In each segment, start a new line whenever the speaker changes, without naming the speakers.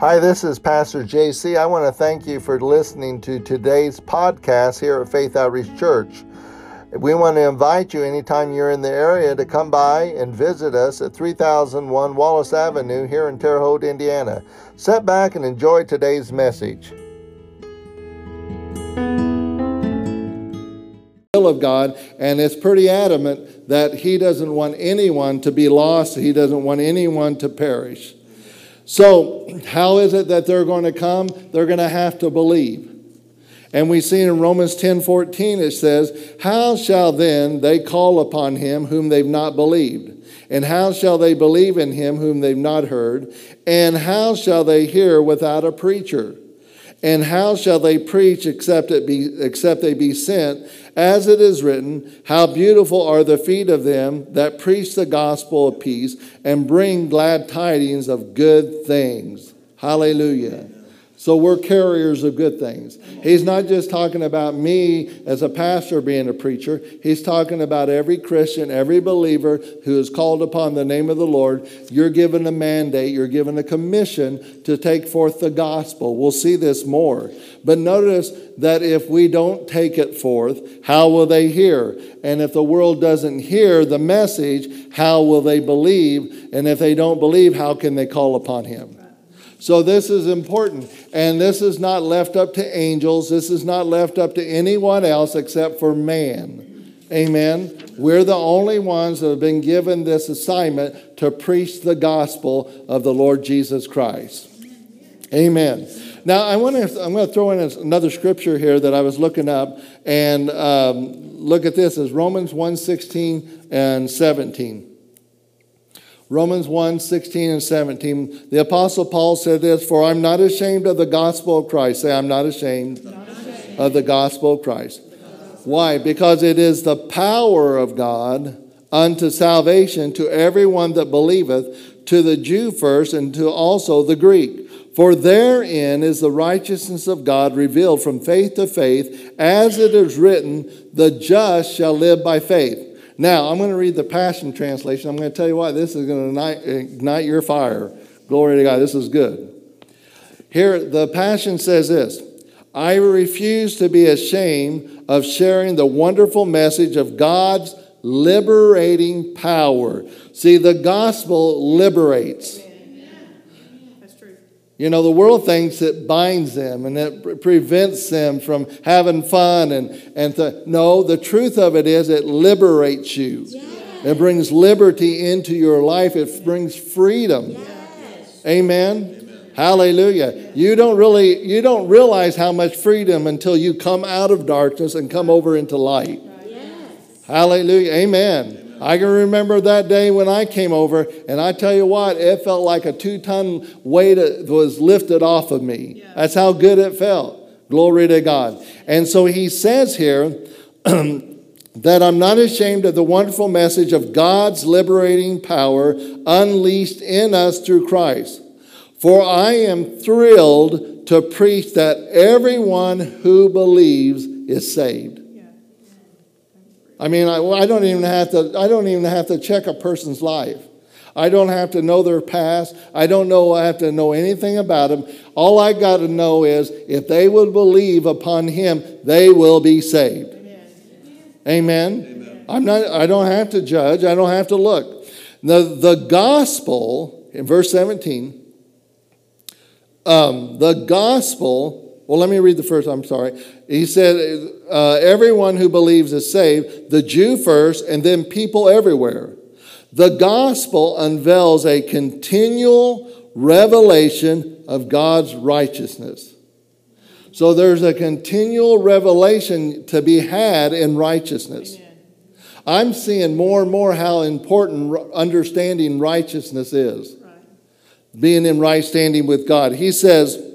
Hi, this is Pastor JC. I want to thank you for listening to today's podcast here at Faith Outreach Church. We want to invite you anytime you're in the area to come by and visit us at 3001 Wallace Avenue here in Terre Haute, Indiana. Sit back and enjoy today's message. Of God, and it's pretty adamant that He doesn't want anyone to be lost, He doesn't want anyone to perish. So, how is it that they're going to come? They're going to have to believe. And we see in Romans 10 14, it says, How shall then they call upon him whom they've not believed? And how shall they believe in him whom they've not heard? And how shall they hear without a preacher? And how shall they preach except, it be, except they be sent? As it is written, How beautiful are the feet of them that preach the gospel of peace and bring glad tidings of good things. Hallelujah. So we're carriers of good things. He's not just talking about me as a pastor being a preacher. He's talking about every Christian, every believer who is called upon the name of the Lord. You're given a mandate, you're given a commission to take forth the gospel. We'll see this more. But notice that if we don't take it forth, how will they hear? And if the world doesn't hear the message, how will they believe? And if they don't believe, how can they call upon him? So, this is important. And this is not left up to angels. This is not left up to anyone else except for man. Amen. We're the only ones that have been given this assignment to preach the gospel of the Lord Jesus Christ. Amen. Now, I want to, I'm going to throw in another scripture here that I was looking up. And um, look at this as Romans 1 16 and 17. Romans 1 16 and 17. The Apostle Paul said this For I'm not ashamed of the gospel of Christ. Say, I'm not ashamed, not ashamed. of the gospel of Christ. Why? Because it is the power of God unto salvation to everyone that believeth, to the Jew first, and to also the Greek. For therein is the righteousness of God revealed from faith to faith, as it is written, the just shall live by faith. Now, I'm going to read the Passion Translation. I'm going to tell you why this is going to ignite, your fire. Glory to God. This is good. Here, the Passion says this I refuse to be ashamed of sharing the wonderful message of God's liberating power. See, the gospel liberates. You know, the world thinks it binds them and it prevents them from having fun. And, and th- no, the truth of it is it liberates you. Yes. It brings liberty into your life, it brings freedom. Yes. Amen? Amen. Hallelujah. You don't really you don't realize how much freedom until you come out of darkness and come over into light. Yes. Hallelujah. Amen. I can remember that day when I came over, and I tell you what, it felt like a two ton weight was lifted off of me. Yeah. That's how good it felt. Glory to God. And so he says here that I'm not ashamed of the wonderful message of God's liberating power unleashed in us through Christ. For I am thrilled to preach that everyone who believes is saved. I mean, I, I, don't even have to, I don't even have to check a person's life. I don't have to know their past. I don't know, I have to know anything about them. All I got to know is if they will believe upon him, they will be saved. Amen. Amen. Amen. I'm not, I don't have to judge. I don't have to look. The, the gospel, in verse 17, um, the gospel well, let me read the first. I'm sorry. He said, uh, Everyone who believes is saved, the Jew first, and then people everywhere. The gospel unveils a continual revelation of God's righteousness. So there's a continual revelation to be had in righteousness. Amen. I'm seeing more and more how important understanding righteousness is, right. being in right standing with God. He says,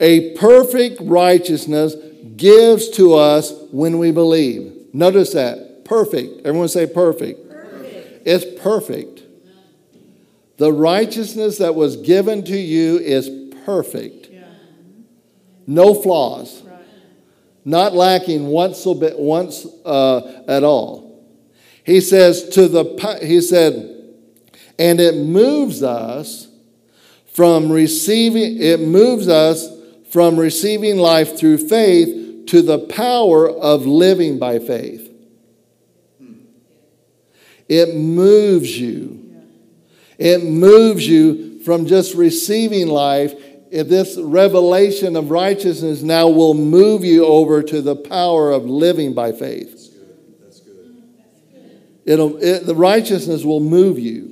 a perfect righteousness gives to us when we believe. Notice that. Perfect. Everyone say perfect. perfect. It's perfect. The righteousness that was given to you is perfect. No flaws. Not lacking once, once uh, at all. He says to the he said, and it moves us from receiving, it moves us from receiving life through faith to the power of living by faith. It moves you. It moves you from just receiving life. This revelation of righteousness now will move you over to the power of living by faith. That's good. That's good. It'll, it, the righteousness will move you.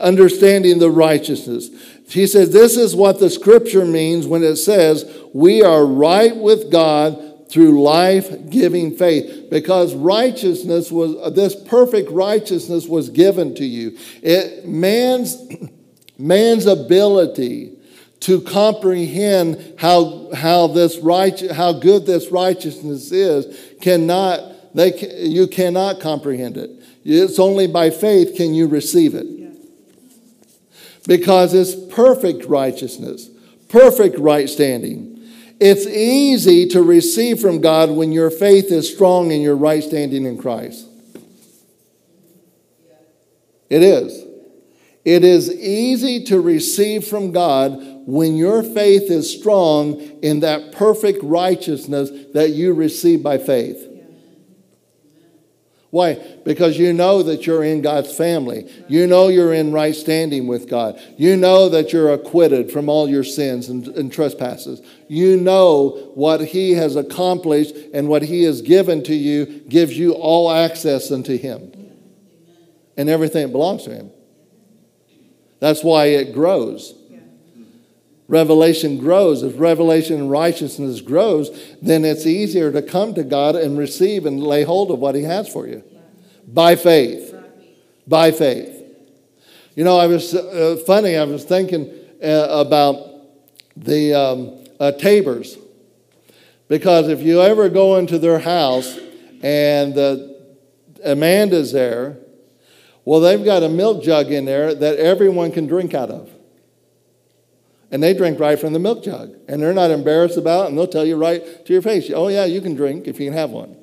Understanding the righteousness. He says, This is what the scripture means when it says, We are right with God through life giving faith because righteousness was this perfect righteousness was given to you. It, man's man's ability to comprehend how how this right how good this righteousness is cannot they you cannot comprehend it. It's only by faith can you receive it because it's perfect righteousness perfect right standing it's easy to receive from God when your faith is strong in your right standing in Christ. It is. It is easy to receive from God when your faith is strong in that perfect righteousness that you receive by faith. Why? Because you know that you're in God's family. You know you're in right standing with God. You know that you're acquitted from all your sins and, and, trespasses. You know what He has accomplished and what He has given to you gives you all access unto Him and everything that belongs to Him. That's why it grows. Revelation grows. If revelation and righteousness grows, then it's easier to come to God and receive and lay hold of what He has for you by faith. By faith. You know, I was uh, funny, I was thinking uh, about the um, uh. Because if you ever go into their house and Amanda's there, well, they've got a milk jug in there that everyone can drink out of. And they drink right from the milk jug. And they're not embarrassed about it, and they'll tell you right to your face, oh, yeah, you can drink if you can have one.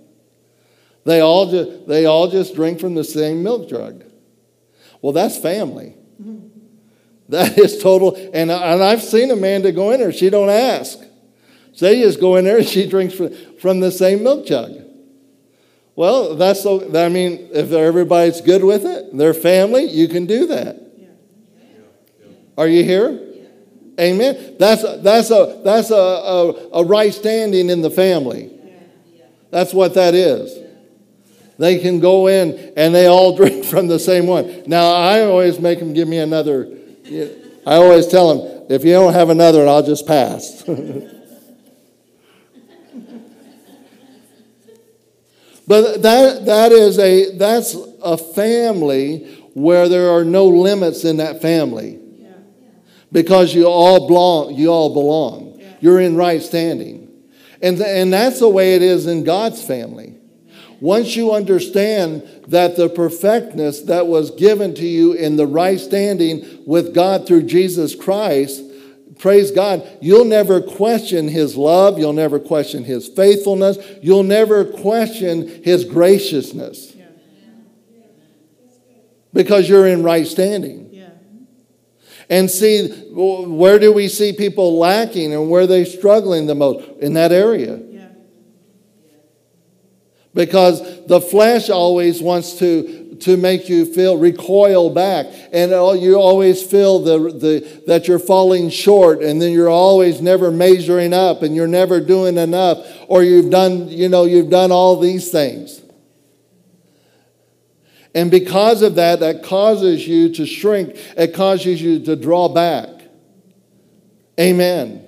They all just, they all just drink from the same milk jug. Well, that's family. Mm-hmm. That is total. And, and I've seen Amanda go in there. She don't ask. They just go in there and she drinks from, from the same milk jug. Well, that's so. I mean, if everybody's good with it, their family, you can do that. Are you here? Amen. That's a, that's a that's a, a, a right standing in the family. That's what that is. They can go in and they all drink from the same one. Now I always make them give me another. I always tell them if you don't have another, I'll just pass. but that that is a that's a family where there are no limits in that family because you all belong. You all belong. Yeah. You're in right standing, and and that's the way it is in God's family. Once you understand that the perfectness that was given to you in the right standing with God through Jesus Christ, praise God, you'll never question His love. You'll never question His faithfulness. You'll never question His graciousness because you're in right standing and see where do we see people lacking and where they're struggling the most in that area. Because the flesh always wants to to make you feel recoil back. And you always feel the, the, that you're falling short and then you're always never measuring up and you're never doing enough or you've done you know you've done all these things and because of that, that causes you to shrink, it causes you to draw back. Amen.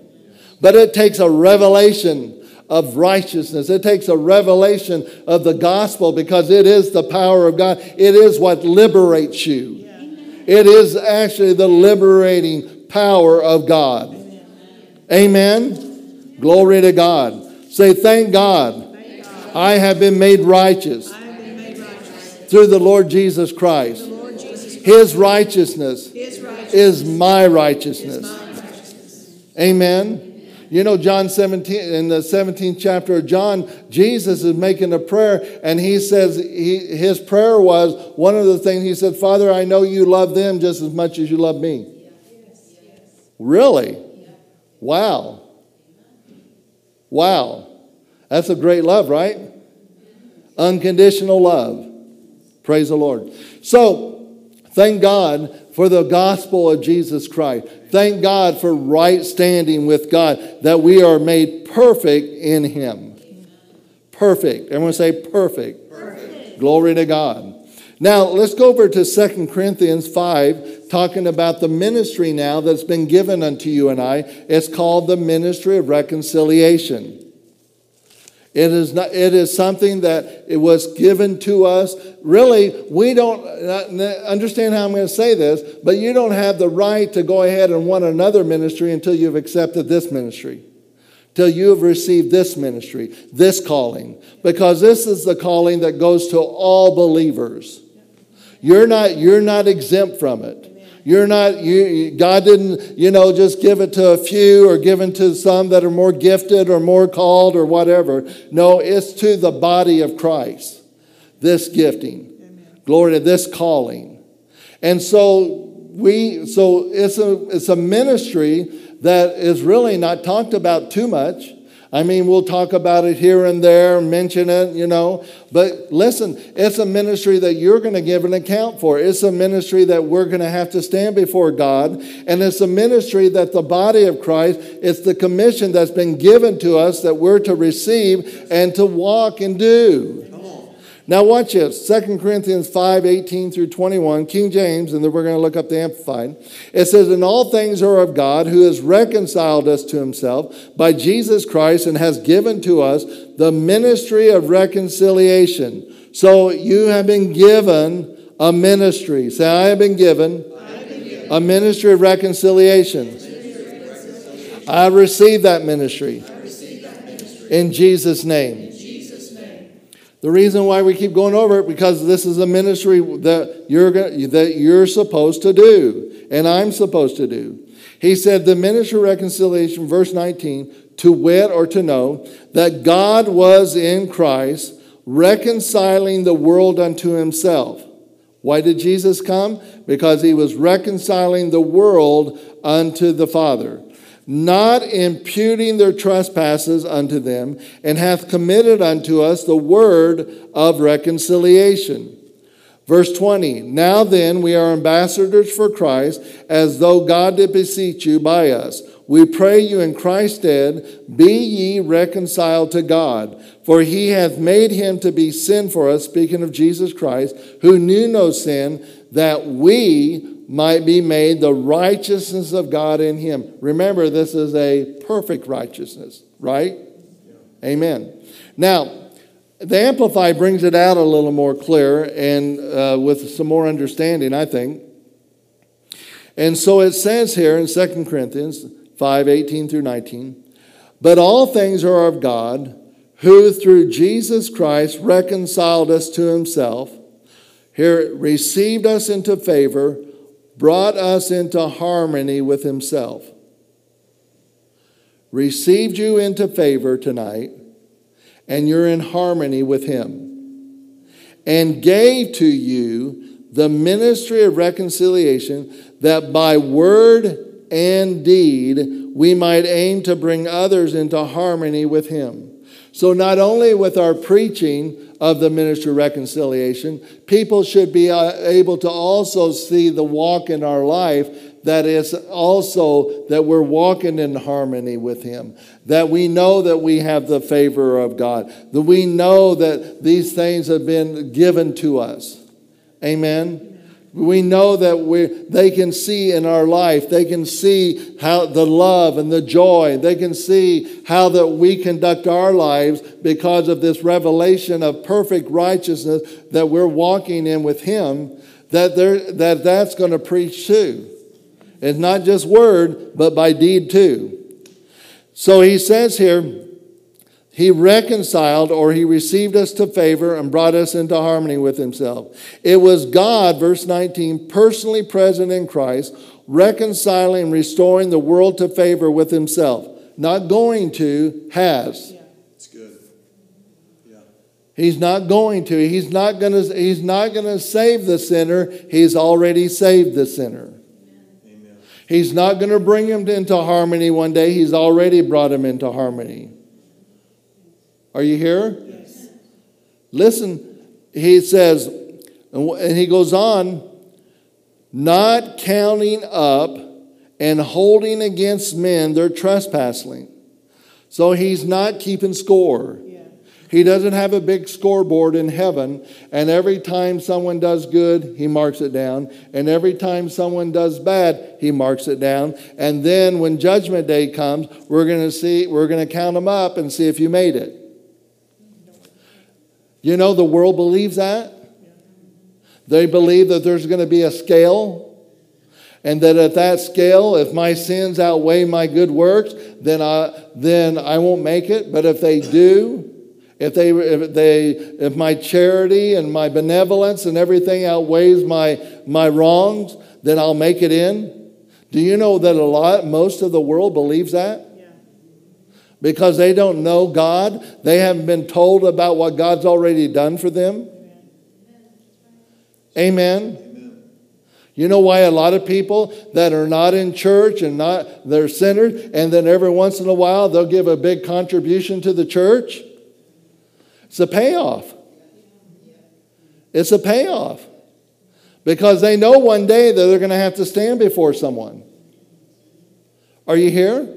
But it takes a revelation of righteousness. It takes a revelation of the gospel because it is the power of God. It is what liberates you. It is actually the liberating power of God. Amen. Glory to God. Say, thank God. I have been made righteous through the Lord Jesus Christ. Lord Jesus Christ. His, righteousness His righteousness is my righteousness. Is my righteousness. Amen. You know, John 17, in the 17th chapter of John, Jesus is making a prayer, and he says he, his prayer was one of the things he said, Father, I know you love them just as much as you love me. Really? Wow. Wow. That's a great love, right? Unconditional love. Praise the Lord. So, thank God for the gospel of Jesus Christ. Thank God for right standing with God, that we are made perfect in Him. Perfect. Everyone say perfect. perfect. Glory to God. Now, let's go over to Second Corinthians 5, talking about the ministry now that's been given unto you and I. It's called the ministry of reconciliation. It is, not, it is something that it was given to us. Really, we don't understand how I'm going to say this, but you don't have the right to go ahead and want another ministry until you've accepted this ministry, till you have received this ministry, this calling, because this is the calling that goes to all believers. You're not, you're not exempt from it. You're not, you, God didn't, you know, just give it to a few or give it to some that are more gifted or more called or whatever. No, it's to the body of Christ, this gifting. Amen. Glory to this calling. And so we, so it's a, it's a ministry that is really not talked about too much. I mean, we'll talk about it here and there, mention it, you know. But listen, it's a ministry that you're going to give an account for. It's a ministry that we're going to have to stand before God. And it's a ministry that the body of Christ, it's the commission that's been given to us that we're to receive and to walk and do. Now, watch this 2 Corinthians 5 18 through 21, King James, and then we're going to look up the Amplified. It says, And all things are of God, who has reconciled us to himself by Jesus Christ and has given to us the ministry of reconciliation. So you have been given a ministry. Say, I have been given, have been given. a ministry of reconciliation. I receive ministry. Receive that ministry. In Jesus' name. The reason why we keep going over it because this is a ministry that you're that you're supposed to do and I'm supposed to do. He said the ministry of reconciliation verse 19 to wit or to know that God was in Christ reconciling the world unto himself. Why did Jesus come? Because he was reconciling the world unto the Father not imputing their trespasses unto them, and hath committed unto us the word of reconciliation. Verse 20 Now then, we are ambassadors for Christ, as though God did beseech you by us. We pray you in Christ's stead, be ye reconciled to God. For he hath made him to be sin for us, speaking of Jesus Christ, who knew no sin, that we might be made the righteousness of God in him. Remember, this is a perfect righteousness, right? Yeah. Amen. Now, the Amplify brings it out a little more clear and uh, with some more understanding, I think. And so it says here in 2 Corinthians 5 18 through 19, but all things are of God, who through Jesus Christ reconciled us to himself, here received us into favor brought us into harmony with himself, received you into favor tonight, and you're in harmony with him, and gave to you the ministry of reconciliation that by word and deed we might aim to bring others into harmony with him. So, not only with our preaching, of the ministry of reconciliation. People should be uh, able to also see the walk in our life that is also that we're walking in harmony with him that we know that we have the favor of god that we know that these things have been given to us amen we know that we, they can see in our life, they can see how the love and the joy, they can see how that we conduct our lives because of this revelation of perfect righteousness that we're walking in with Him, that, that that's going to preach too. It's not just word, but by deed too. So he says here, he reconciled or he received us to favor and brought us into harmony with himself. It was God, verse 19, personally present in Christ, reconciling and restoring the world to favor with himself. Not going to, has.
It's good. Yeah.
He's not going to. He's not going to he's not going to save the sinner. He's already saved the sinner. Amen. He's not going to bring him into harmony one day. He's already brought him into harmony. Are you here? Yes. Listen, he says, and he goes on, not counting up and holding against men their trespassing. So he's not keeping score. He doesn't have a big scoreboard in heaven, and every time someone does good, he marks it down. And every time someone does bad, he marks it down. And then when judgment day comes, we're going to see, we're going to count them up and see if you made it. You know, the world believes that. They believe that there's going to be a scale and that at that scale, if my sins outweigh my good works, then I, then I won't make it. But if they do, if they, if they, if my charity and my benevolence and everything outweighs my, my wrongs, then I'll make it in. Do you know that a lot, most of the world believes that? Because they don't know God. They haven't been told about what God's already done for them. Amen. You know why a lot of people that are not in church and not they're sinners, and then every once in a while they'll give a big contribution to the church? It's a payoff. It's a payoff. Because they know one day that they're going to have to stand before someone. Are you here?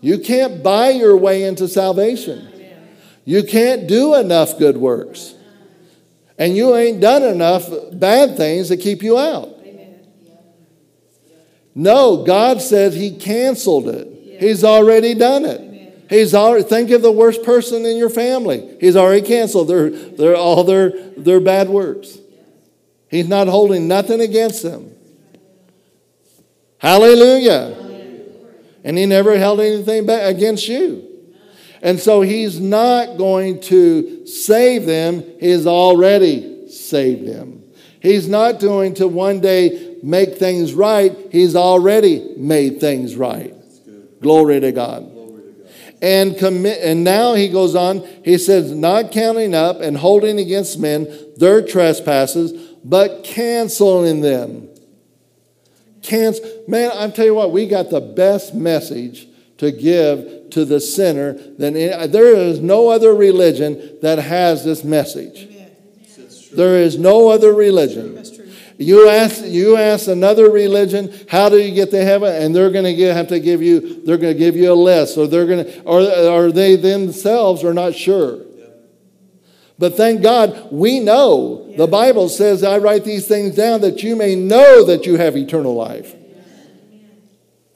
You can't buy your way into salvation. You can't do enough good works. And you ain't done enough bad things to keep you out. No, God says He canceled it. He's already done it. He's already, think of the worst person in your family. He's already canceled their, their, all their, their bad works. He's not holding nothing against them. Hallelujah. And he never held anything back against you. And so he's not going to save them, he's already saved them. He's not going to one day make things right, he's already made things right. Glory to God and commit and now he goes on he says not counting up and holding against men their trespasses but canceling them Cancel. man i'm telling you what we got the best message to give to the sinner than any, there is no other religion that has this message there is no other religion you ask, you ask another religion, how do you get to heaven? And they're going to have to give you, they're going to give you a list, or they're going to, or, or they themselves are not sure. But thank God we know. The Bible says, I write these things down that you may know that you have eternal life.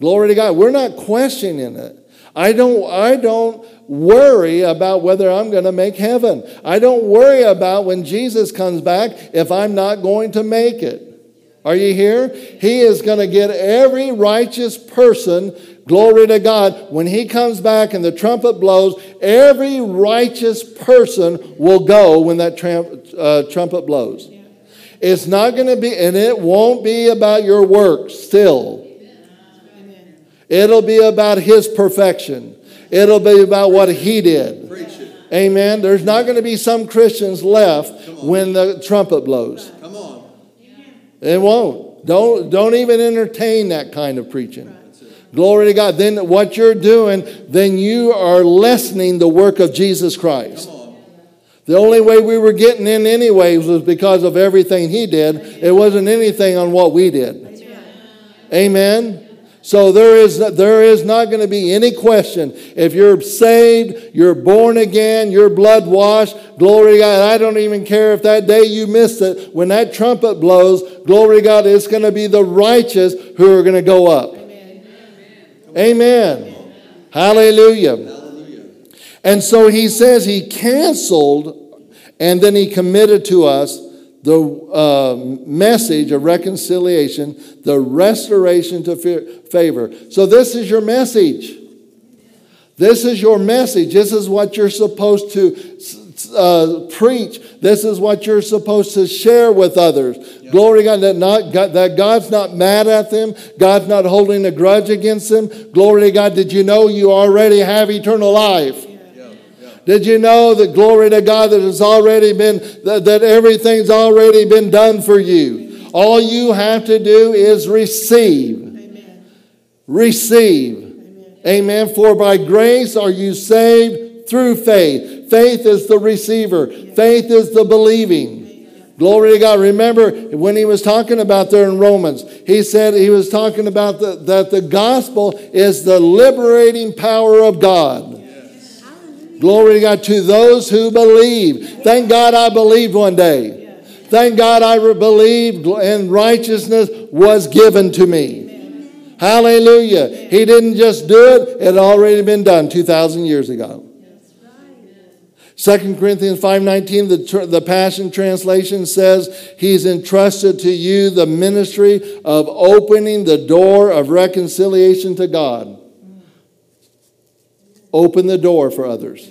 Glory to God. We're not questioning it. I don't, I don't worry about whether I'm going to make heaven. I don't worry about when Jesus comes back if I'm not going to make it. Are you here? He is going to get every righteous person, glory to God, when he comes back and the trumpet blows, every righteous person will go when that uh, trumpet blows. It's not going to be, and it won't be about your work still. It'll be about his perfection. It'll be about what he did. Amen. There's not going to be some Christians left when the trumpet blows. Come on. It won't. Don't, don't even entertain that kind of preaching. Glory to God. Then what you're doing, then you are lessening the work of Jesus Christ. The only way we were getting in, anyways, was because of everything He did. It wasn't anything on what we did. Amen. So there is, there is not going to be any question. If you're saved, you're born again, you're blood washed, glory to God. I don't even care if that day you missed it. When that trumpet blows, glory to God, it's going to be the righteous who are going to go up. Amen. Hallelujah. Hallelujah. And so he says he canceled and then he committed to us the uh, message of reconciliation, the restoration to favor. So, this is your message. This is your message. This is what you're supposed to uh, preach. This is what you're supposed to share with others. Glory God that, not, God that God's not mad at them. God's not holding a grudge against them. Glory to God. Did you know you already have eternal life? Did you know that glory to God that has already been, that, that everything's already been done for you? All you have to do is receive. Amen. receive. Amen. Amen. For by grace are you saved through faith. Faith is the receiver, faith is the believing. Glory to God. Remember when he was talking about there in Romans, he said he was talking about the, that the gospel is the liberating power of God. Yes. Glory to God to those who believe. Thank God I believed one day. Thank God I believed and righteousness was given to me. Hallelujah. He didn't just do it, it had already been done 2,000 years ago. 2 Corinthians 5.19, the, the Passion Translation says, He's entrusted to you the ministry of opening the door of reconciliation to God. Open the door for others.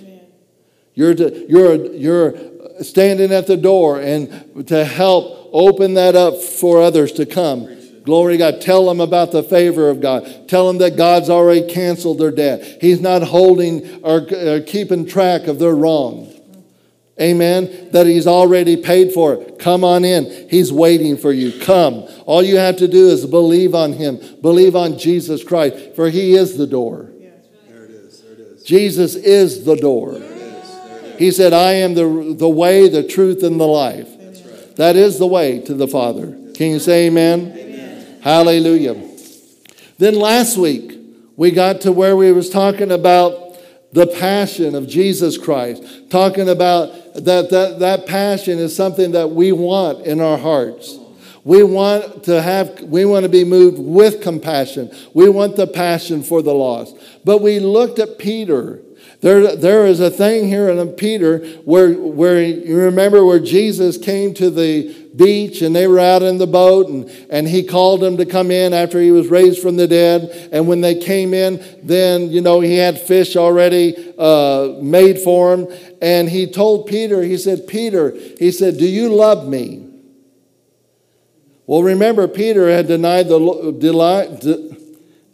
You're, to, you're, you're standing at the door and to help open that up for others to come. Glory to God. Tell them about the favor of God. Tell them that God's already canceled their debt. He's not holding or, or keeping track of their wrong. Amen. That He's already paid for it. Come on in. He's waiting for you. Come. All you have to do is believe on Him, believe on Jesus Christ, for He is the door. There it is. There it is. Jesus is the door. There it is. There it is. He said, I am the, the way, the truth, and the life. Right. That is the way to the Father. Can you say amen? amen? Hallelujah. Then last week, we got to where we was talking about the passion of Jesus Christ, talking about that, that that passion is something that we want in our hearts. We want to have, we want to be moved with compassion. We want the passion for the lost. But we looked at Peter there, there is a thing here in Peter where, where you remember where Jesus came to the beach and they were out in the boat and, and he called them to come in after he was raised from the dead. And when they came in, then, you know, he had fish already uh, made for him. And he told Peter, he said, Peter, he said, Do you love me? Well, remember, Peter had denied the,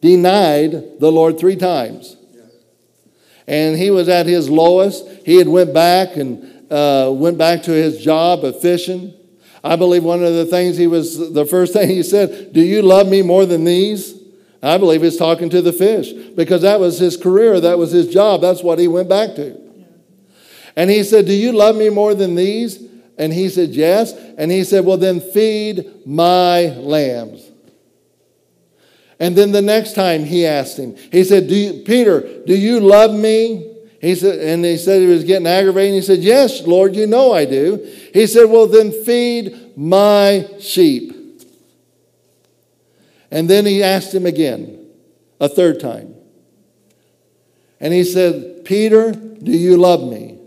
denied the Lord three times and he was at his lowest. He had went back and uh, went back to his job of fishing. I believe one of the things he was, the first thing he said, Do you love me more than these? I believe he's talking to the fish because that was his career, that was his job, that's what he went back to. And he said, Do you love me more than these? And he said, Yes. And he said, Well, then feed my lambs. And then the next time he asked him, he said, do you, Peter, do you love me? He said, and he said he was getting aggravated. He said, Yes, Lord, you know I do. He said, Well, then feed my sheep. And then he asked him again, a third time. And he said, Peter, do you love me?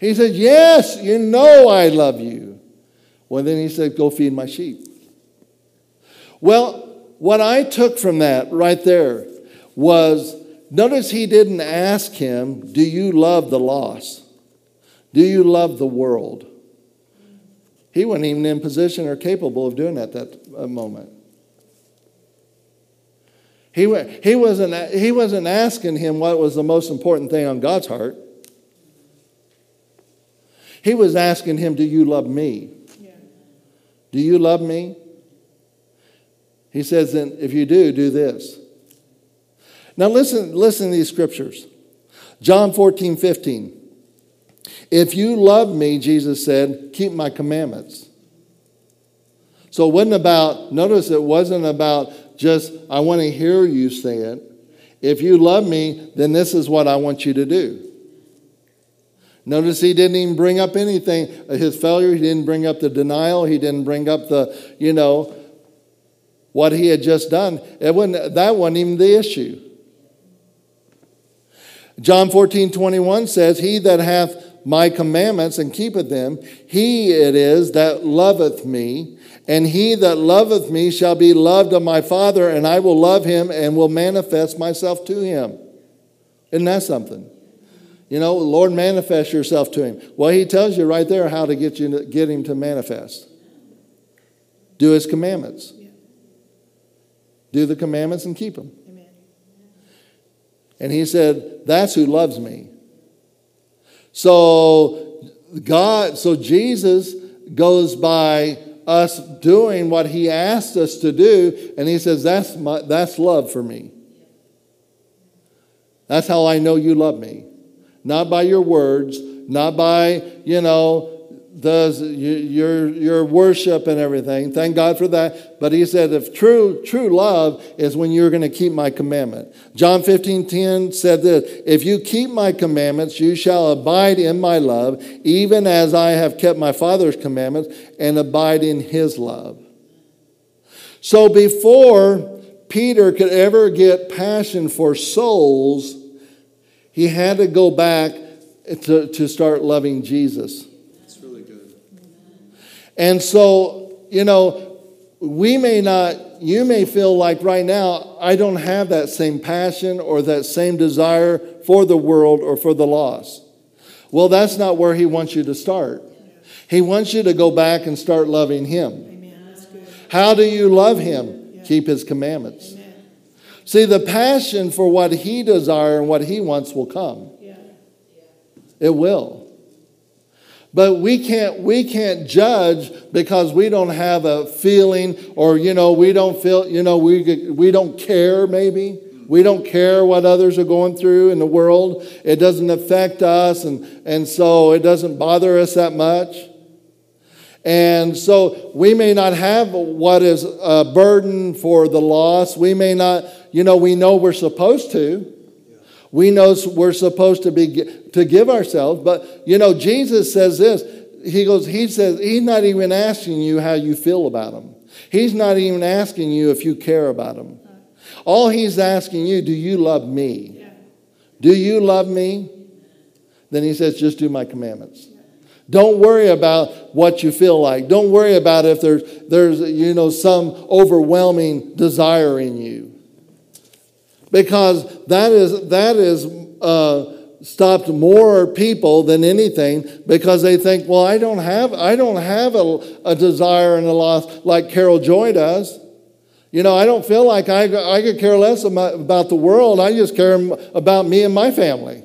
He said, Yes, you know I love you. Well, then he said, Go feed my sheep. Well, what I took from that right there was notice he didn't ask him, Do you love the loss? Do you love the world? He wasn't even in position or capable of doing that at that uh, moment. He, he, wasn't, he wasn't asking him what was the most important thing on God's heart. He was asking him, Do you love me? Yeah. Do you love me? He says, then if you do, do this. Now listen, listen to these scriptures. John 14, 15. If you love me, Jesus said, keep my commandments. So it wasn't about, notice it wasn't about just, I want to hear you say it. If you love me, then this is what I want you to do. Notice he didn't even bring up anything, his failure. He didn't bring up the denial. He didn't bring up the, you know, what he had just done, it wasn't, that wasn't even the issue. John 14, 21 says, He that hath my commandments and keepeth them, he it is that loveth me. And he that loveth me shall be loved of my Father, and I will love him and will manifest myself to him. Isn't that something? You know, Lord, manifest yourself to him. Well, he tells you right there how to get, you to, get him to manifest. Do his commandments do the commandments and keep them. Amen. And he said, That's who loves me. So God, so Jesus goes by us doing what he asked us to do, and he says, That's, my, that's love for me. That's how I know you love me. Not by your words, not by, you know, does your, your worship and everything. Thank God for that. But he said, if true, true love is when you're going to keep my commandment. John 15, 10 said this, if you keep my commandments, you shall abide in my love, even as I have kept my father's commandments and abide in his love. So before Peter could ever get passion for souls, he had to go back to, to start loving Jesus. And so, you know, we may not, you may feel like right now, I don't have that same passion or that same desire for the world or for the lost. Well, that's not where He wants you to start. He wants you to go back and start loving Him. How do you love Him? Keep His commandments. See, the passion for what He desires and what He wants will come. It will. But we can't, we can't judge because we don't have a feeling or, you know, we don't feel, you know, we, we don't care maybe. We don't care what others are going through in the world. It doesn't affect us, and, and so it doesn't bother us that much. And so we may not have what is a burden for the loss. We may not, you know, we know we're supposed to. We know we're supposed to be to give ourselves, but you know, Jesus says this. He goes, he says, he's not even asking you how you feel about him. He's not even asking you if you care about him. All he's asking you, do you love me? Do you love me? Then he says, just do my commandments. Don't worry about what you feel like. Don't worry about if there's, there's you know, some overwhelming desire in you because that is that is uh, stopped more people than anything because they think, well, I don't have I don't have a, a desire and a loss like Carol Joy does. You know, I don't feel like I, I could care less about, the world. I just care about me and my family.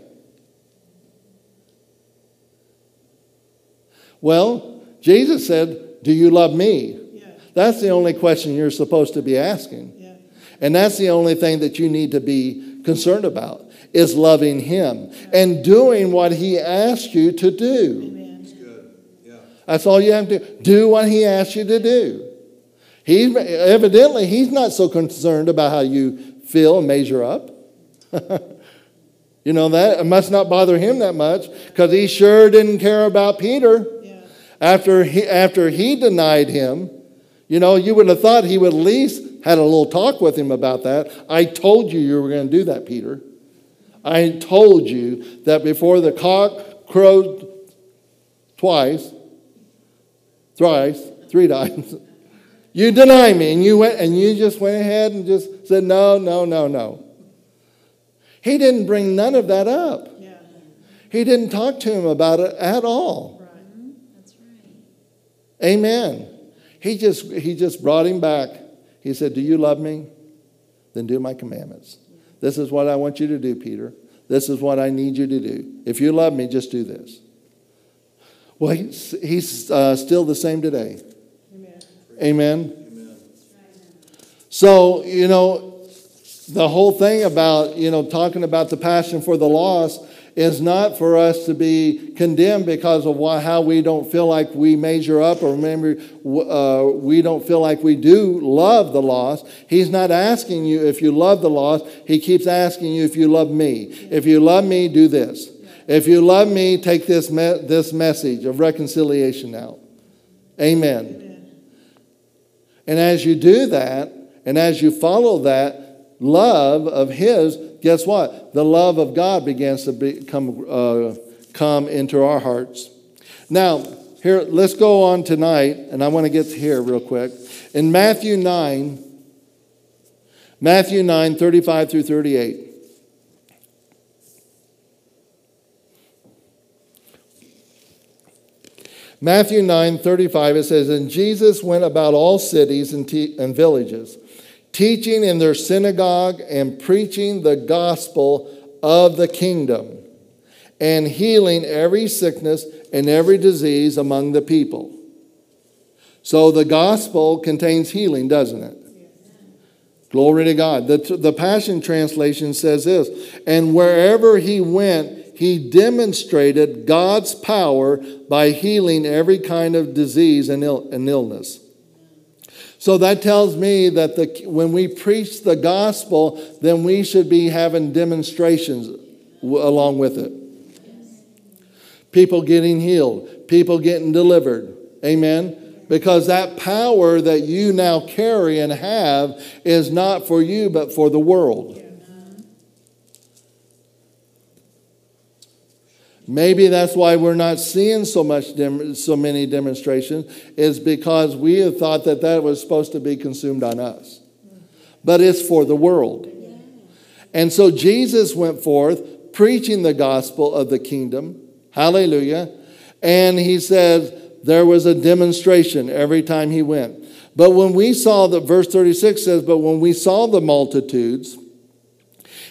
Well, Jesus said, Do you love me? Yeah. That's the only question you're supposed to be asking. And that's the only thing that you need to be concerned about is loving him and doing what he asked you to do. That's all you have to do. Do what he asked you to do. He evidently he's not so concerned about how you feel and measure up. you know that it must not bother him that much because he sure didn't care about Peter yeah. after he after he denied him. You know, you would have thought he would at least had a little talk with him about that. I told you you were going to do that, Peter. I told you that before the cock crowed twice, thrice, three times, you deny me, and you went and you just went ahead and just said no, no, no, no. He didn't bring none of that up. Yeah. He didn't talk to him about it at all. Right. That's right. Amen. He just he just brought him back he said, Do you love me? Then do my commandments. This is what I want you to do, Peter. This is what I need you to do. If you love me, just do this. Well, he's, he's uh, still the same today. Amen. Amen. Amen. So, you know, the whole thing about, you know, talking about the passion for the lost is not for us to be condemned because of why, how we don't feel like we measure up or remember uh, we don't feel like we do love the lost. He's not asking you if you love the lost. He keeps asking you if you love me. If you love me, do this. If you love me, take this, me- this message of reconciliation out. Amen. Amen. And as you do that, and as you follow that love of His, guess what? The love of God begins to become, uh, come into our hearts. Now, here, let's go on tonight, and I want to get to here real quick. In Matthew 9, Matthew 9, 35 through 38. Matthew 9, 35, it says, And Jesus went about all cities and, and villages teaching in their synagogue and preaching the gospel of the kingdom, and healing every sickness and every disease among the people. So the gospel contains healing, doesn't it? Glory to God. The, the Passion Translation says this And wherever he went, he demonstrated God's power by healing every kind of disease and, Ill, and illness. So that tells me that the, when we preach the gospel, then we should be having demonstrations along with it. People getting healed, people getting delivered. Amen. Because that power that you now carry and have is not for you, but for the world. Maybe that's why we're not seeing so much dem- so many demonstrations is because we have thought that that was supposed to be consumed on us. But it's for the world. And so Jesus went forth preaching the gospel of the kingdom. Hallelujah. And he says there was a demonstration every time he went. But when we saw that verse 36 says, but when we saw the multitudes,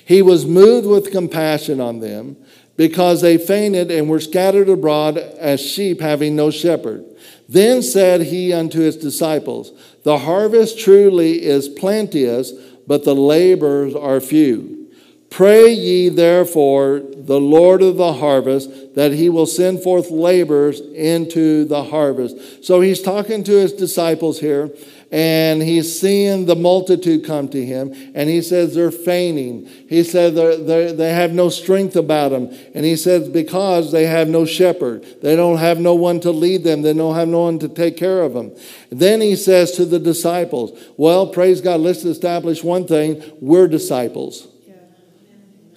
he was moved with compassion on them because they fainted and were scattered abroad as sheep having no shepherd. Then said he unto his disciples, The harvest truly is plenteous, but the laborers are few. Pray ye therefore the Lord of the harvest that he will send forth laborers into the harvest. So he's talking to his disciples here, and he's seeing the multitude come to him, and he says they're fainting. He said they're, they have no strength about them, and he says because they have no shepherd, they don't have no one to lead them, they don't have no one to take care of them. Then he says to the disciples, Well, praise God, let's establish one thing we're disciples.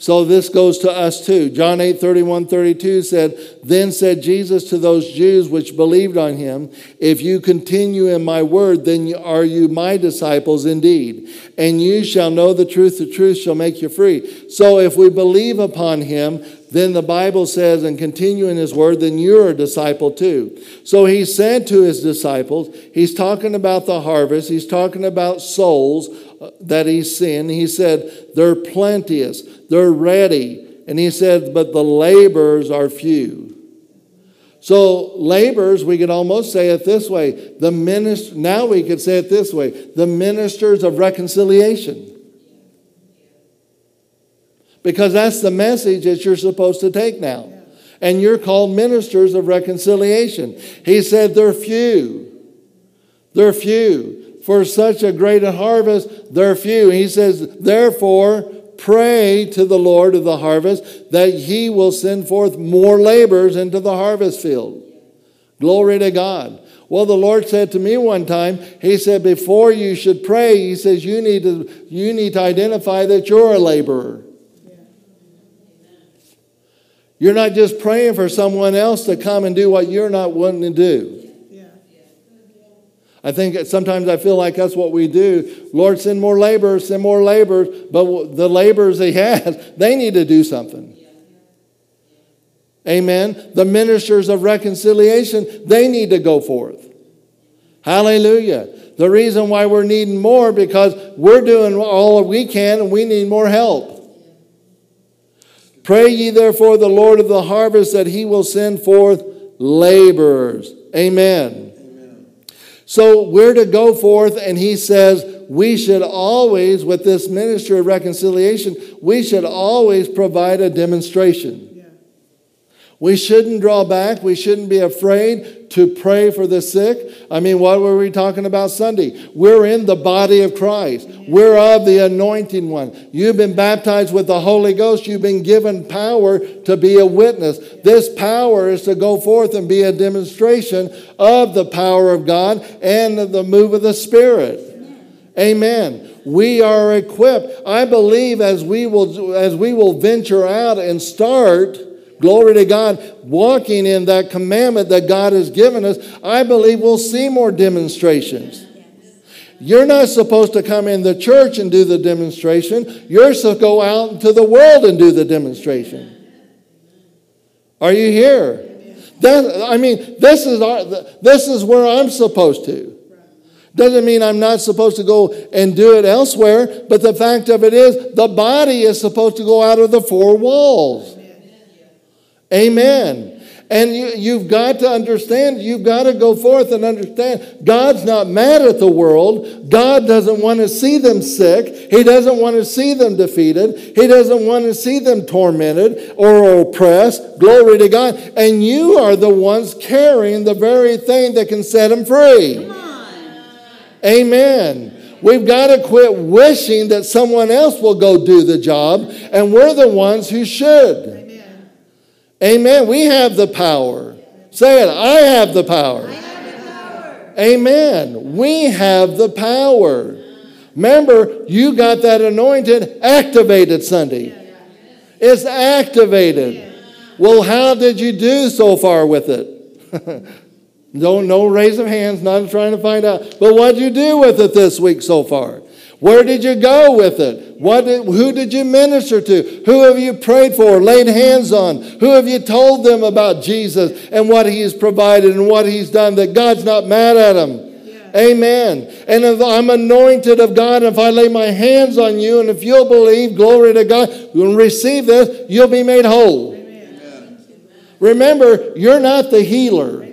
So this goes to us too. John 8 31 32 said, Then said Jesus to those Jews which believed on him, If you continue in my word, then are you my disciples indeed. And you shall know the truth, the truth shall make you free. So if we believe upon him, then the Bible says, and continue in his word, then you're a disciple too. So he said to his disciples, he's talking about the harvest, he's talking about souls uh, that he's seen. He said, they're plenteous, they're ready. And he said, but the laborers are few. So, laborers, we could almost say it this way. The minister, now we could say it this way the ministers of reconciliation because that's the message that you're supposed to take now. And you're called ministers of reconciliation. He said, They're few. They're few. For such a great harvest, they're few. He says, Therefore, pray to the Lord of the harvest that he will send forth more laborers into the harvest field. Glory to God. Well, the Lord said to me one time, He said, before you should pray, He says, you need to, you need to identify that you're a laborer. You're not just praying for someone else to come and do what you're not wanting to do. I think sometimes I feel like that's what we do. Lord, send more laborers, send more laborers. But the laborers He has, they need to do something. Amen. The ministers of reconciliation, they need to go forth. Hallelujah. The reason why we're needing more because we're doing all we can and we need more help. Pray ye therefore the Lord of the harvest that he will send forth laborers. Amen. Amen. So we're to go forth, and he says, we should always, with this ministry of reconciliation, we should always provide a demonstration. We shouldn't draw back. We shouldn't be afraid to pray for the sick. I mean, what were we talking about Sunday? We're in the body of Christ. We're of the anointing one. You've been baptized with the Holy Ghost. You've been given power to be a witness. This power is to go forth and be a demonstration of the power of God and the move of the Spirit. Amen. We are equipped. I believe as we will as we will venture out and start Glory to God, walking in that commandment that God has given us, I believe we'll see more demonstrations. You're not supposed to come in the church and do the demonstration. You're supposed to go out into the world and do the demonstration. Are you here? That, I mean, this is, our, this is where I'm supposed to. Doesn't mean I'm not supposed to go and do it elsewhere, but the fact of it is, the body is supposed to go out of the four walls. Amen. And you, you've got to understand, you've got to go forth and understand God's not mad at the world. God doesn't want to see them sick. He doesn't want to see them defeated. He doesn't want to see them tormented or oppressed. Glory to God. And you are the ones carrying the very thing that can set them free. Amen. We've got to quit wishing that someone else will go do the job, and we're the ones who should. Amen. We have the power. Say it. I have the power. Amen. We have the power. Remember, you got that anointed activated Sunday. It's activated. Well, how did you do so far with it? no, no raise of hands, not trying to find out. But what did you do with it this week so far? Where did you go with it? What did, who did you minister to? Who have you prayed for, laid hands on? Who have you told them about Jesus and what He's provided and what He's done? That God's not mad at them. Amen. And if I'm anointed of God, if I lay my hands on you, and if you'll believe, glory to God, and receive this, you'll be made whole. Remember, you're not the healer.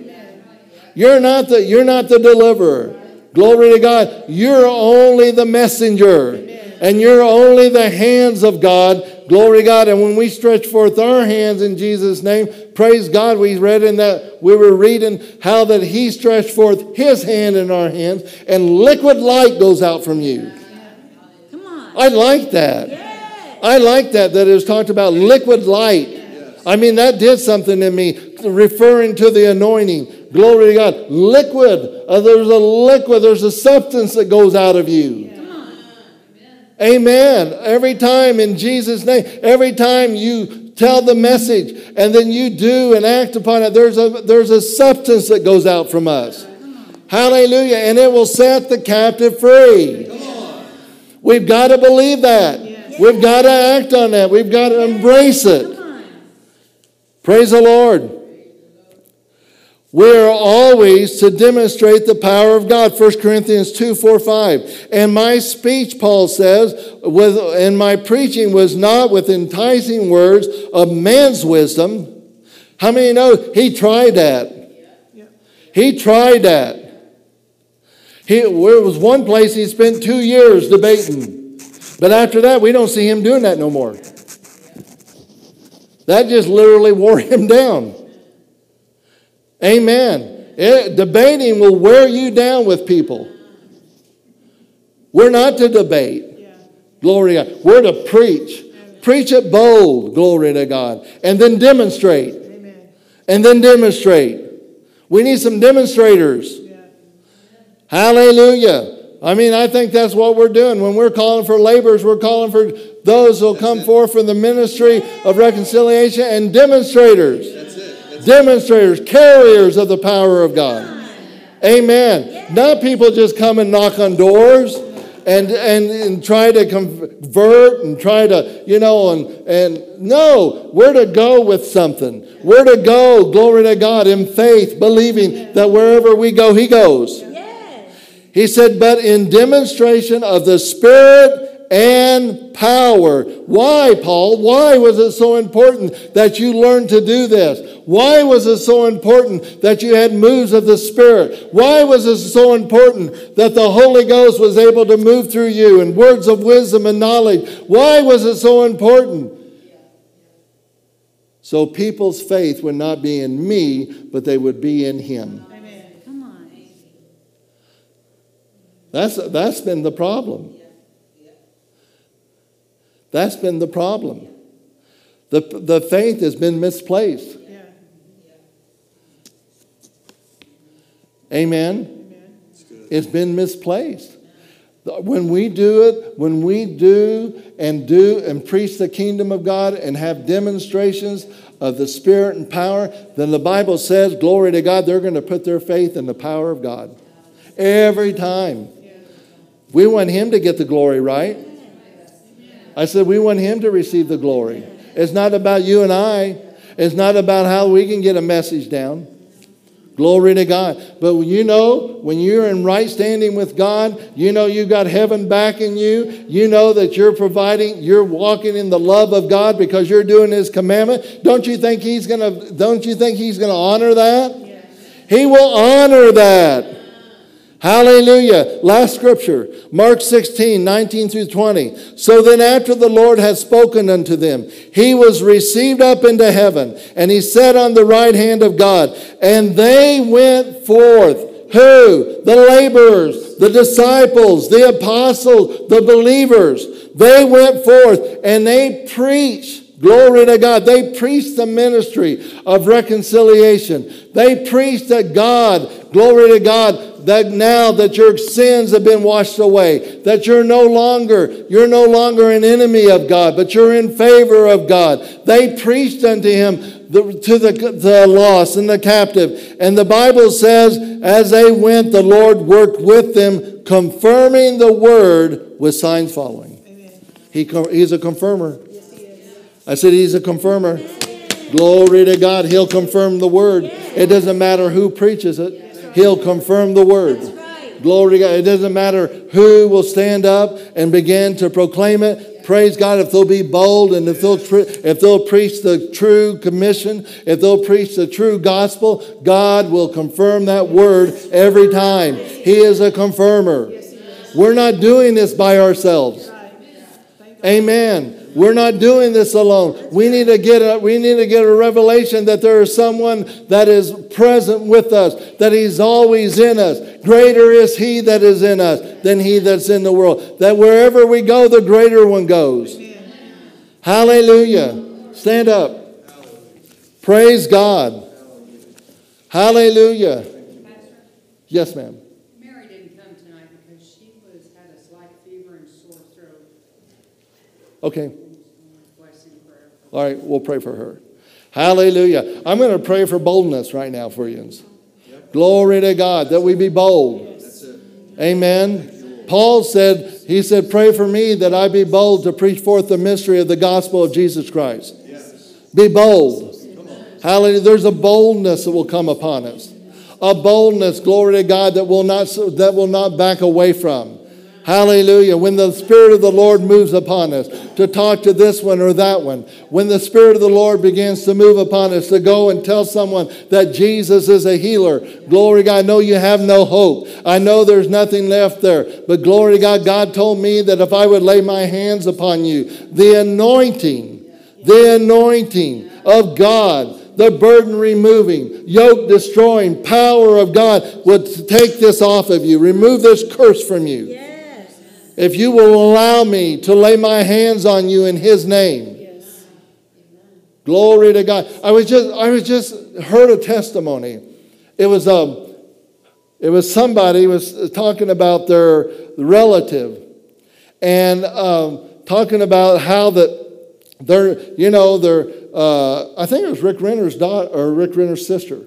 You're not the, you're not the deliverer. Glory to God. You're only the messenger. And you're only the hands of God. Glory to God. And when we stretch forth our hands in Jesus' name, praise God. We read in that, we were reading how that He stretched forth His hand in our hands, and liquid light goes out from you.
Come on.
I like that.
Yes.
I like that, that it was talked about liquid light. I mean, that did something in me, referring to the anointing. Glory to God. Liquid. Uh, there's a liquid, there's a substance that goes out of you. Amen. Every time in Jesus' name, every time you tell the message and then you do and act upon it, there's a, there's a substance that goes out from us. Hallelujah. And it will set the captive free. We've got to believe that. We've got to act on that. We've got to embrace it. Praise the Lord. We are always to demonstrate the power of God. 1 Corinthians 2 4 5. And my speech, Paul says, with, and my preaching was not with enticing words of man's wisdom. How many know he tried that? He tried that. He, there was one place he spent two years debating. But after that, we don't see him doing that no more. That just literally wore him down. Amen. It- debating will wear you down with people. We're not to debate. Glory to God. We're to preach. Preach it bold. Glory to God. And then demonstrate. And then demonstrate. We need some demonstrators. Hallelujah. I mean, I think that's what we're doing. When we're calling for laborers, we're calling for those who'll come forth from the ministry of reconciliation and demonstrators.
That's it. That's
Demonstrators, carriers of the power of God. Amen. Not people just come and knock on doors and, and, and try to convert and try to, you know, and, and no, we're to go with something. We're to go, glory to God, in faith, believing that wherever we go, He goes. He said, but in demonstration of the Spirit and power. Why, Paul? Why was it so important that you learned to do this? Why was it so important that you had moves of the Spirit? Why was it so important that the Holy Ghost was able to move through you and words of wisdom and knowledge? Why was it so important? So people's faith would not be in me, but they would be in Him. Amen.
Come on.
That's, that's been the problem. That's been the problem. The, the faith has been misplaced. Amen. It's been misplaced. When we do it, when we do and do and preach the kingdom of God and have demonstrations of the Spirit and power, then the Bible says, glory to God, they're going to put their faith in the power of God. Every time. We want Him to get the glory, right? I said, we want Him to receive the glory. It's not about you and I, it's not about how we can get a message down. Glory to God. But you know, when you're in right standing with God, you know you've got heaven backing you. You know that you're providing, you're walking in the love of God because you're doing his commandment. Don't you think he's gonna don't you think he's gonna honor that? He will honor that. Hallelujah. Last scripture, Mark 16, 19 through 20. So then, after the Lord had spoken unto them, he was received up into heaven, and he sat on the right hand of God. And they went forth. Who? The laborers, the disciples, the apostles, the believers. They went forth and they preached. Glory to God. They preached the ministry of reconciliation. They preached that God, glory to God, that now that your sins have been washed away, that you're no longer, you're no longer an enemy of God, but you're in favor of God. They preached unto him the, to the, the lost and the captive. And the Bible says, as they went, the Lord worked with them, confirming the word with signs following. He, he's a confirmer. I said, He's a confirmer. Glory to God. He'll confirm the word. It doesn't matter who preaches it. He'll confirm the word. Glory to God. It doesn't matter who will stand up and begin to proclaim it. Praise God if they'll be bold and if they'll, if they'll preach the true commission, if they'll preach the true gospel, God will confirm that word every time. He is a confirmer. We're not doing this by ourselves. Amen. We're not doing this alone. We need to get a, we need to get a revelation that there is someone that is present with us, that he's always in us. Greater is he that is in us than he that's in the world. That wherever we go, the greater one goes. Hallelujah. Stand up. Praise God. Hallelujah. Yes, ma'am.
Mary didn't come tonight because she was, had a slight fever and sore throat.
Okay. All right, we'll pray for her. Hallelujah. I'm going to pray for boldness right now for you. Glory to God that we be bold. Amen. Paul said, he said, pray for me that I be bold to preach forth the mystery of the gospel of Jesus Christ. Yes. Be bold. Hallelujah. There's a boldness that will come upon us. A boldness, glory to God, that will not, that will not back away from. Hallelujah. When the Spirit of the Lord moves upon us to talk to this one or that one, when the Spirit of the Lord begins to move upon us to go and tell someone that Jesus is a healer, glory God, I know you have no hope. I know there's nothing left there. But glory God, God told me that if I would lay my hands upon you, the anointing, the anointing of God, the burden removing, yoke destroying power of God would take this off of you, remove this curse from you.
Yes.
If you will allow me to lay my hands on you in his name.
Yes.
Glory to God. I was just I was just heard a testimony. It was um it was somebody was talking about their relative and um, talking about how that their you know their uh, I think it was Rick Renner's daughter or Rick Renner's sister.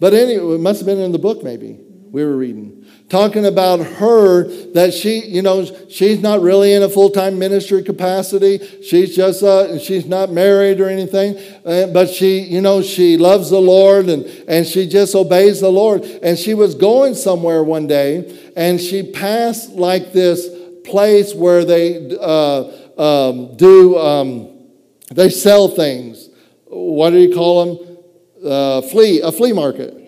But anyway, it must have been in the book maybe we were reading talking about her that she, you know, she's not really in a full time ministry capacity. She's just, uh, she's not married or anything, uh, but she, you know, she loves the Lord and, and she just obeys the Lord. And she was going somewhere one day and she passed like this place where they uh, um, do, um, they sell things. What do you call them? Uh, flea, a flea market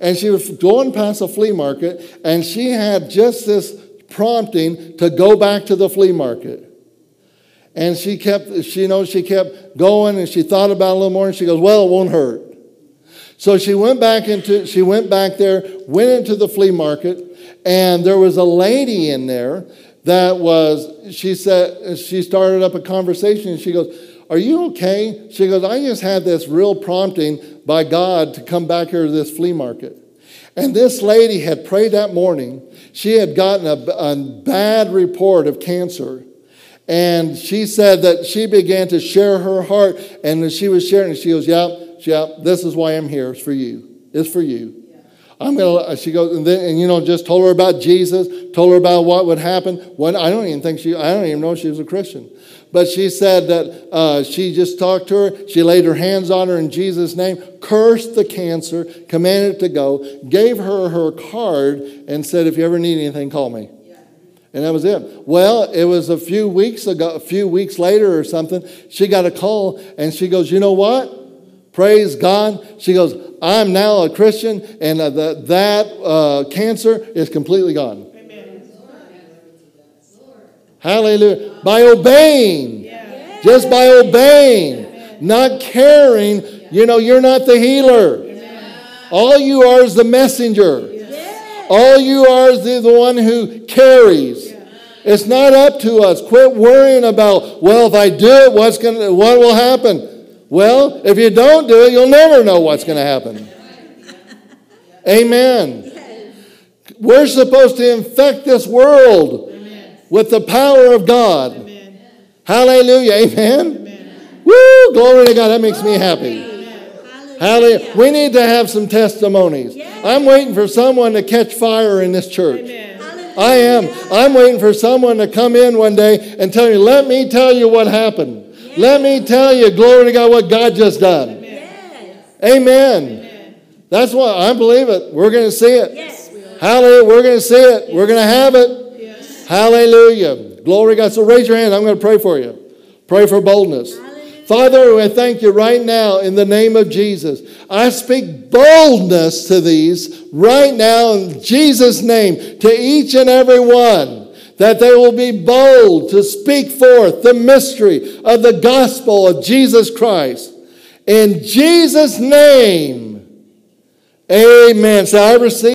and she was going past a flea market, and she had just this prompting to go back to the flea market. And she kept, she, you she kept going, and she thought about it a little more, and she goes, "Well, it won't hurt." So she went back into, she went back there, went into the flea market, and there was a lady in there that was, she said, she started up a conversation, and she goes, are you okay? She goes, I just had this real prompting by God to come back here to this flea market. And this lady had prayed that morning. She had gotten a, a bad report of cancer. And she said that she began to share her heart. And she was sharing, she goes, Yep, yep, this is why I'm here. It's for you. It's for you. I'm gonna. She goes, and then, and you know, just told her about Jesus, told her about what would happen. When I don't even think she, I don't even know she was a Christian, but she said that uh, she just talked to her. She laid her hands on her in Jesus' name, cursed the cancer, commanded it to go, gave her her card, and said, "If you ever need anything, call me." And that was it. Well, it was a few weeks ago, a few weeks later or something, she got a call and she goes, You know what? Praise God. She goes, I'm now a Christian and uh, the, that uh, cancer is completely gone. Hallelujah. By obeying. Just by obeying. Not caring. You know, you're not the healer. All you are is the messenger. All you are is the, the one who carries. It's not up to us. Quit worrying about, well, if I do it, what's gonna, what will happen? Well, if you don't do it, you'll never know what's going to happen. Amen. We're supposed to infect this world with the power of God. Hallelujah. Amen. Woo! Glory to God. That makes me happy. Hallelujah. We need to have some testimonies. I'm waiting for someone to catch fire in this church. I am. I'm waiting for someone to come in one day and tell me, let me tell you what happened. Let me tell you, glory to God, what God just done. Amen. That's what I believe it. We're going to see it. Hallelujah. We're going to see it. We're going to have it. Hallelujah. Glory to God. So raise your hand. I'm going to pray for you. Pray for boldness. Father, I thank you right now in the name of Jesus. I speak boldness to these right now in Jesus' name to each and every one that they will be bold to speak forth the mystery of the gospel of Jesus Christ. In Jesus' name, amen. So I receive.